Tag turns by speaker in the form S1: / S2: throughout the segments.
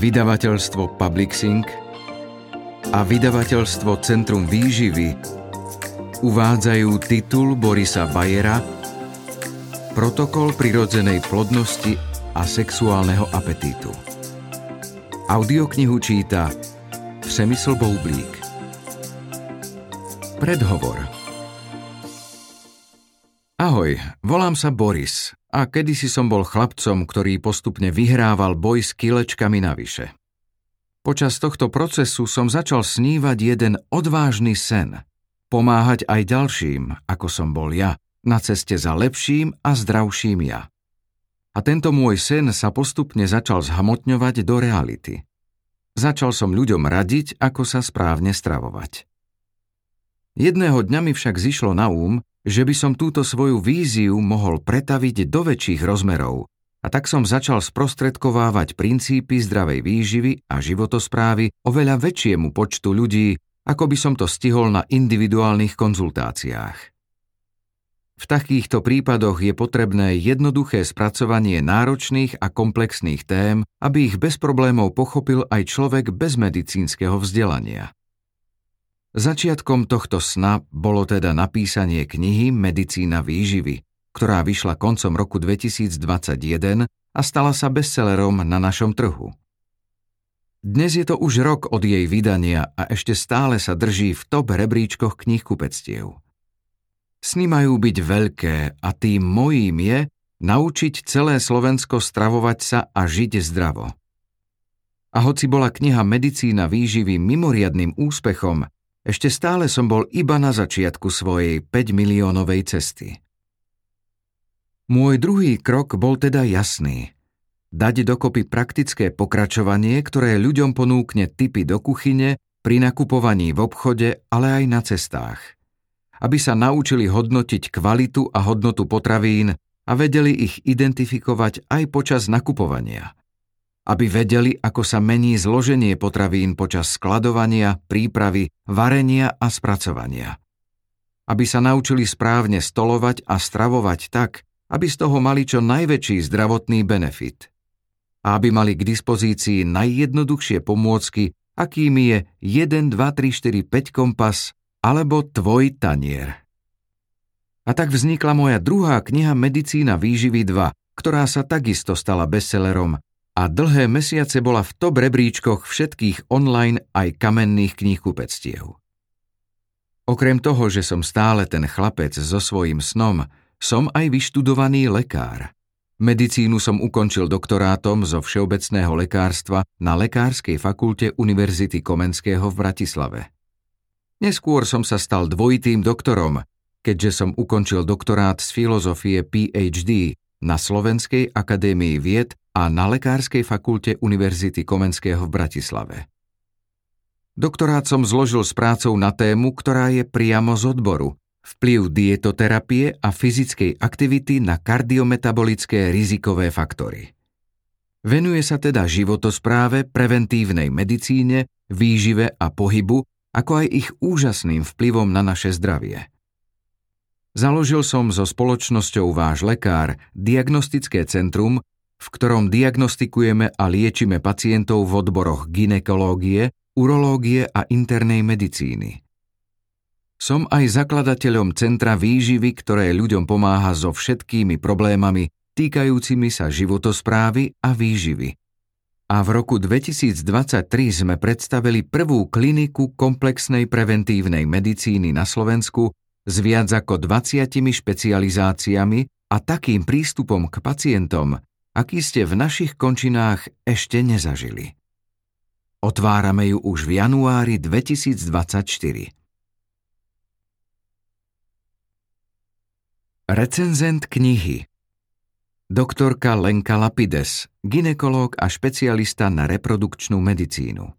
S1: vydavateľstvo Publixing a vydavateľstvo Centrum výživy uvádzajú titul Borisa Bajera Protokol prirodzenej plodnosti a sexuálneho apetítu. Audioknihu číta Přemysl Boublík. Predhovor Ahoj, volám sa Boris a kedysi som bol chlapcom, ktorý postupne vyhrával boj s kilečkami navyše. Počas tohto procesu som začal snívať jeden odvážny sen. Pomáhať aj ďalším, ako som bol ja, na ceste za lepším a zdravším ja. A tento môj sen sa postupne začal zhamotňovať do reality. Začal som ľuďom radiť, ako sa správne stravovať. Jedného dňa mi však zišlo na úm, že by som túto svoju víziu mohol pretaviť do väčších rozmerov a tak som začal sprostredkovávať princípy zdravej výživy a životosprávy oveľa väčšiemu počtu ľudí, ako by som to stihol na individuálnych konzultáciách. V takýchto prípadoch je potrebné jednoduché spracovanie náročných a komplexných tém, aby ich bez problémov pochopil aj človek bez medicínskeho vzdelania. Začiatkom tohto sna bolo teda napísanie knihy Medicína výživy, ktorá vyšla koncom roku 2021 a stala sa bestsellerom na našom trhu. Dnes je to už rok od jej vydania a ešte stále sa drží v top rebríčkoch knihkupectiev. Sny majú byť veľké a tým mojím je naučiť celé Slovensko stravovať sa a žiť zdravo. A hoci bola kniha Medicína výživy mimoriadným úspechom, ešte stále som bol iba na začiatku svojej 5 miliónovej cesty. Môj druhý krok bol teda jasný. Dať dokopy praktické pokračovanie, ktoré ľuďom ponúkne typy do kuchyne, pri nakupovaní v obchode, ale aj na cestách. Aby sa naučili hodnotiť kvalitu a hodnotu potravín a vedeli ich identifikovať aj počas nakupovania – aby vedeli, ako sa mení zloženie potravín počas skladovania, prípravy, varenia a spracovania. Aby sa naučili správne stolovať a stravovať tak, aby z toho mali čo najväčší zdravotný benefit. A aby mali k dispozícii najjednoduchšie pomôcky, akými je 1, 2, 3, 4, 5 kompas alebo tvoj tanier. A tak vznikla moja druhá kniha Medicína výživy 2, ktorá sa takisto stala bestsellerom a dlhé mesiace bola v top rebríčkoch všetkých online aj kamenných kníhkupectiev. Okrem toho, že som stále ten chlapec so svojím snom, som aj vyštudovaný lekár. Medicínu som ukončil doktorátom zo všeobecného lekárstva na Lekárskej fakulte Univerzity Komenského v Bratislave. Neskôr som sa stal dvojitým doktorom, keďže som ukončil doktorát z filozofie PhD na Slovenskej akadémii vied a na Lekárskej fakulte Univerzity Komenského v Bratislave. Doktorát som zložil s prácou na tému, ktorá je priamo z odboru vplyv dietoterapie a fyzickej aktivity na kardiometabolické rizikové faktory. Venuje sa teda životospráve, preventívnej medicíne, výžive a pohybu, ako aj ich úžasným vplyvom na naše zdravie. Založil som so spoločnosťou Váš lekár diagnostické centrum, v ktorom diagnostikujeme a liečime pacientov v odboroch ginekológie, urológie a internej medicíny. Som aj zakladateľom Centra výživy, ktoré ľuďom pomáha so všetkými problémami týkajúcimi sa životosprávy a výživy. A v roku 2023 sme predstavili prvú kliniku komplexnej preventívnej medicíny na Slovensku s viac ako 20 špecializáciami a takým prístupom k pacientom, aký ste v našich končinách ešte nezažili. Otvárame ju už v januári 2024. Recenzent knihy Doktorka Lenka Lapides, ginekolog a špecialista na reprodukčnú medicínu.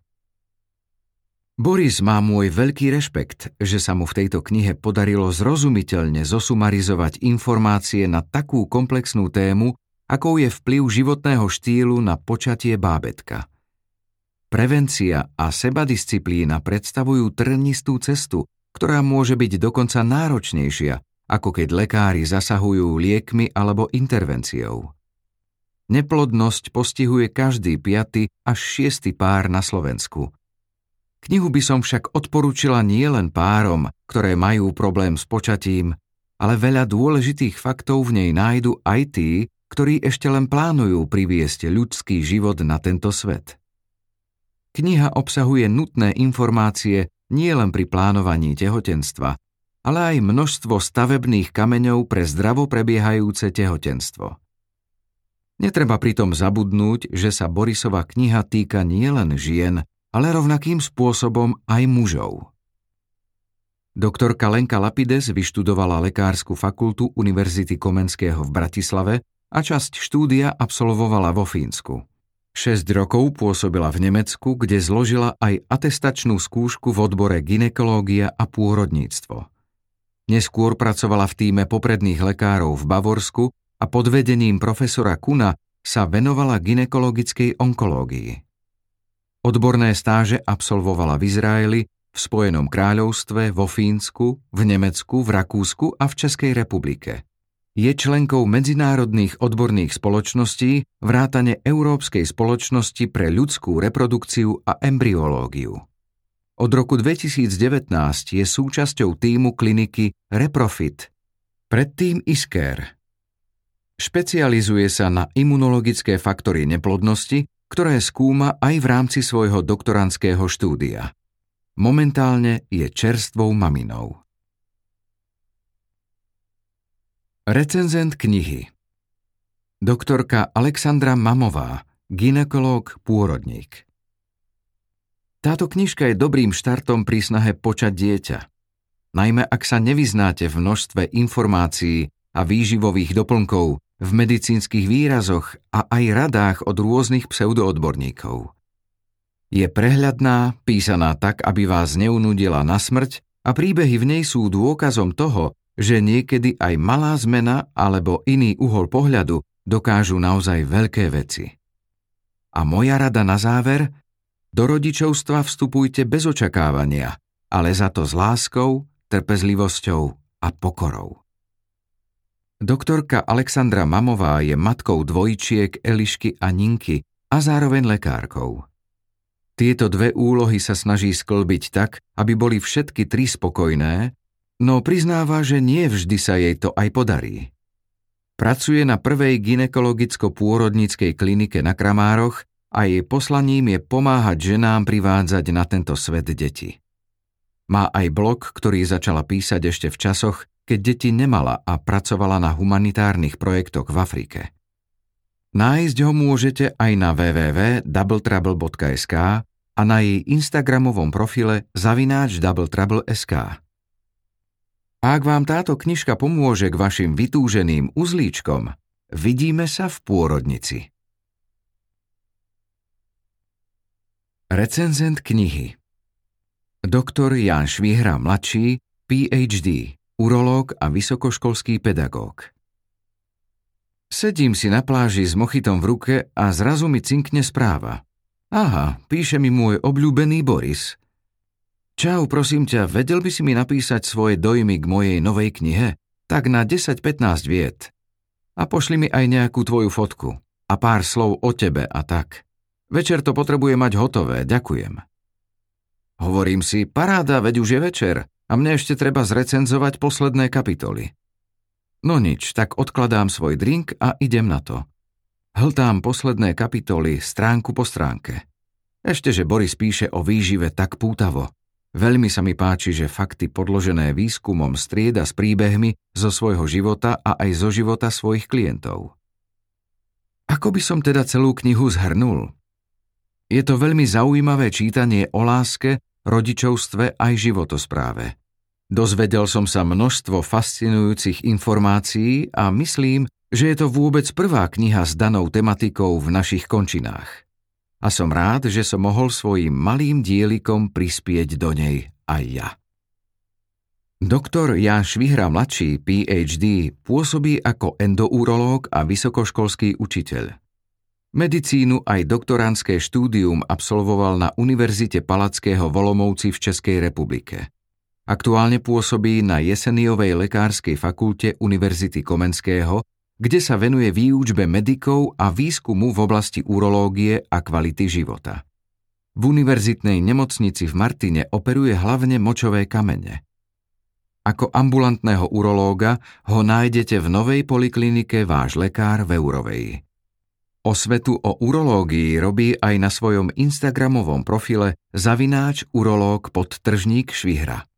S1: Boris má môj veľký rešpekt, že sa mu v tejto knihe podarilo zrozumiteľne zosumarizovať informácie na takú komplexnú tému, akou je vplyv životného štýlu na počatie bábetka. Prevencia a sebadisciplína predstavujú trnistú cestu, ktorá môže byť dokonca náročnejšia, ako keď lekári zasahujú liekmi alebo intervenciou. Neplodnosť postihuje každý piaty až šiestý pár na Slovensku. Knihu by som však odporúčila nielen párom, ktoré majú problém s počatím, ale veľa dôležitých faktov v nej nájdu aj tí, ktorí ešte len plánujú priviesť ľudský život na tento svet. Kniha obsahuje nutné informácie nielen pri plánovaní tehotenstva, ale aj množstvo stavebných kameňov pre zdravo prebiehajúce tehotenstvo. Netreba pritom zabudnúť, že sa Borisova kniha týka nielen žien, ale rovnakým spôsobom aj mužov. Doktorka Lenka Lapides vyštudovala lekárskú fakultu Univerzity Komenského v Bratislave a časť štúdia absolvovala vo Fínsku. 6 rokov pôsobila v Nemecku, kde zložila aj atestačnú skúšku v odbore ginekológia a pôrodníctvo. Neskôr pracovala v týme popredných lekárov v Bavorsku a pod vedením profesora Kuna sa venovala ginekologickej onkológii. Odborné stáže absolvovala v Izraeli, v Spojenom kráľovstve, vo Fínsku, v Nemecku, v Rakúsku a v Českej republike. Je členkou medzinárodných odborných spoločností vrátane Európskej spoločnosti pre ľudskú reprodukciu a embryológiu. Od roku 2019 je súčasťou týmu kliniky Reprofit, predtým Isker, Špecializuje sa na imunologické faktory neplodnosti, ktoré skúma aj v rámci svojho doktorandského štúdia. Momentálne je čerstvou maminou. Recenzent knihy Doktorka Alexandra Mamová, ginekolog, pôrodník. Táto knižka je dobrým štartom pri snahe počať dieťa. Najmä ak sa nevyznáte v množstve informácií a výživových doplnkov, v medicínskych výrazoch a aj radách od rôznych pseudoodborníkov. Je prehľadná, písaná tak, aby vás neunudila na smrť a príbehy v nej sú dôkazom toho, že niekedy aj malá zmena alebo iný uhol pohľadu dokážu naozaj veľké veci. A moja rada na záver? Do rodičovstva vstupujte bez očakávania, ale za to s láskou, trpezlivosťou a pokorou. Doktorka Alexandra Mamová je matkou dvojčiek Elišky a Ninky a zároveň lekárkou. Tieto dve úlohy sa snaží sklbiť tak, aby boli všetky tri spokojné, no priznáva, že nie vždy sa jej to aj podarí. Pracuje na prvej ginekologicko-pôrodníckej klinike na Kramároch a jej poslaním je pomáhať ženám privádzať na tento svet deti. Má aj blog, ktorý začala písať ešte v časoch, keď deti nemala a pracovala na humanitárnych projektoch v Afrike. Nájsť ho môžete aj na www.doubletrouble.sk a na jej Instagramovom profile zavináč doubletrouble.sk. Ak vám táto knižka pomôže k vašim vytúženým uzlíčkom, vidíme sa v pôrodnici. Recenzent knihy Doktor Jan Švihra mladší, PhD urológ a vysokoškolský pedagóg. Sedím si na pláži s mochitom v ruke a zrazu mi cinkne správa. Aha, píše mi môj obľúbený Boris. Čau, prosím ťa, vedel by si mi napísať svoje dojmy k mojej novej knihe? Tak na 10-15 viet. A pošli mi aj nejakú tvoju fotku. A pár slov o tebe a tak. Večer to potrebuje mať hotové, ďakujem. Hovorím si, paráda, veď už je večer. A mne ešte treba zrecenzovať posledné kapitoly. No nič, tak odkladám svoj drink a idem na to. Hltám posledné kapitoly stránku po stránke. Ešte, že Boris píše o výžive tak pútavo. Veľmi sa mi páči, že fakty podložené výskumom strieda s príbehmi zo svojho života a aj zo života svojich klientov. Ako by som teda celú knihu zhrnul? Je to veľmi zaujímavé čítanie o láske, rodičovstve aj životospráve. Dozvedel som sa množstvo fascinujúcich informácií a myslím, že je to vôbec prvá kniha s danou tematikou v našich končinách. A som rád, že som mohol svojim malým dielikom prispieť do nej aj ja. Doktor Jan Švihra mladší, PhD, pôsobí ako endourológ a vysokoškolský učiteľ. Medicínu aj doktoránske štúdium absolvoval na Univerzite Palackého Volomovci v Českej republike. Aktuálne pôsobí na Jeseniovej lekárskej fakulte Univerzity Komenského, kde sa venuje výučbe medikov a výskumu v oblasti urológie a kvality života. V univerzitnej nemocnici v Martine operuje hlavne močové kamene. Ako ambulantného urológa ho nájdete v novej poliklinike Váš lekár v Eurovej. Osvetu o urológii robí aj na svojom Instagramovom profile zavináč urológ podtržník Švihra.